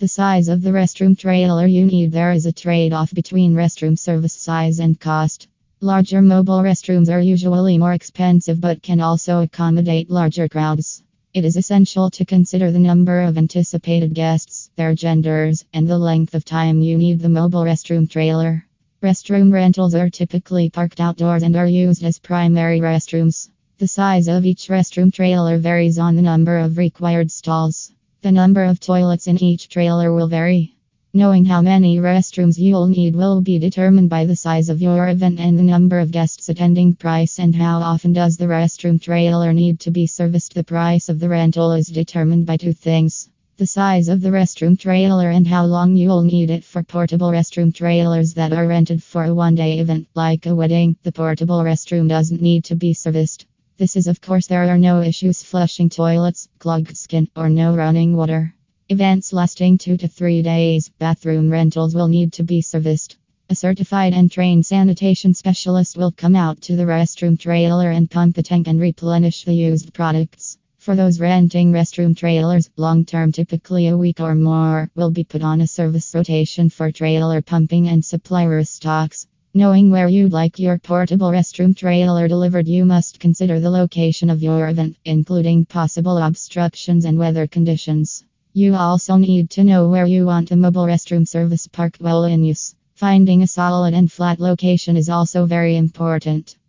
The size of the restroom trailer you need there is a trade off between restroom service size and cost. Larger mobile restrooms are usually more expensive but can also accommodate larger crowds. It is essential to consider the number of anticipated guests, their genders, and the length of time you need the mobile restroom trailer. Restroom rentals are typically parked outdoors and are used as primary restrooms. The size of each restroom trailer varies on the number of required stalls. The number of toilets in each trailer will vary. Knowing how many restrooms you'll need will be determined by the size of your event and the number of guests attending price and how often does the restroom trailer need to be serviced. The price of the rental is determined by two things. The size of the restroom trailer and how long you'll need it for portable restroom trailers that are rented for a one day event like a wedding. The portable restroom doesn't need to be serviced. This is, of course, there are no issues flushing toilets, clogged skin, or no running water. Events lasting two to three days, bathroom rentals will need to be serviced. A certified and trained sanitation specialist will come out to the restroom trailer and pump the tank and replenish the used products. For those renting restroom trailers, long term, typically a week or more, will be put on a service rotation for trailer pumping and supply restocks. Knowing where you'd like your portable restroom trailer delivered, you must consider the location of your event, including possible obstructions and weather conditions. You also need to know where you want a mobile restroom service parked while in use. Finding a solid and flat location is also very important.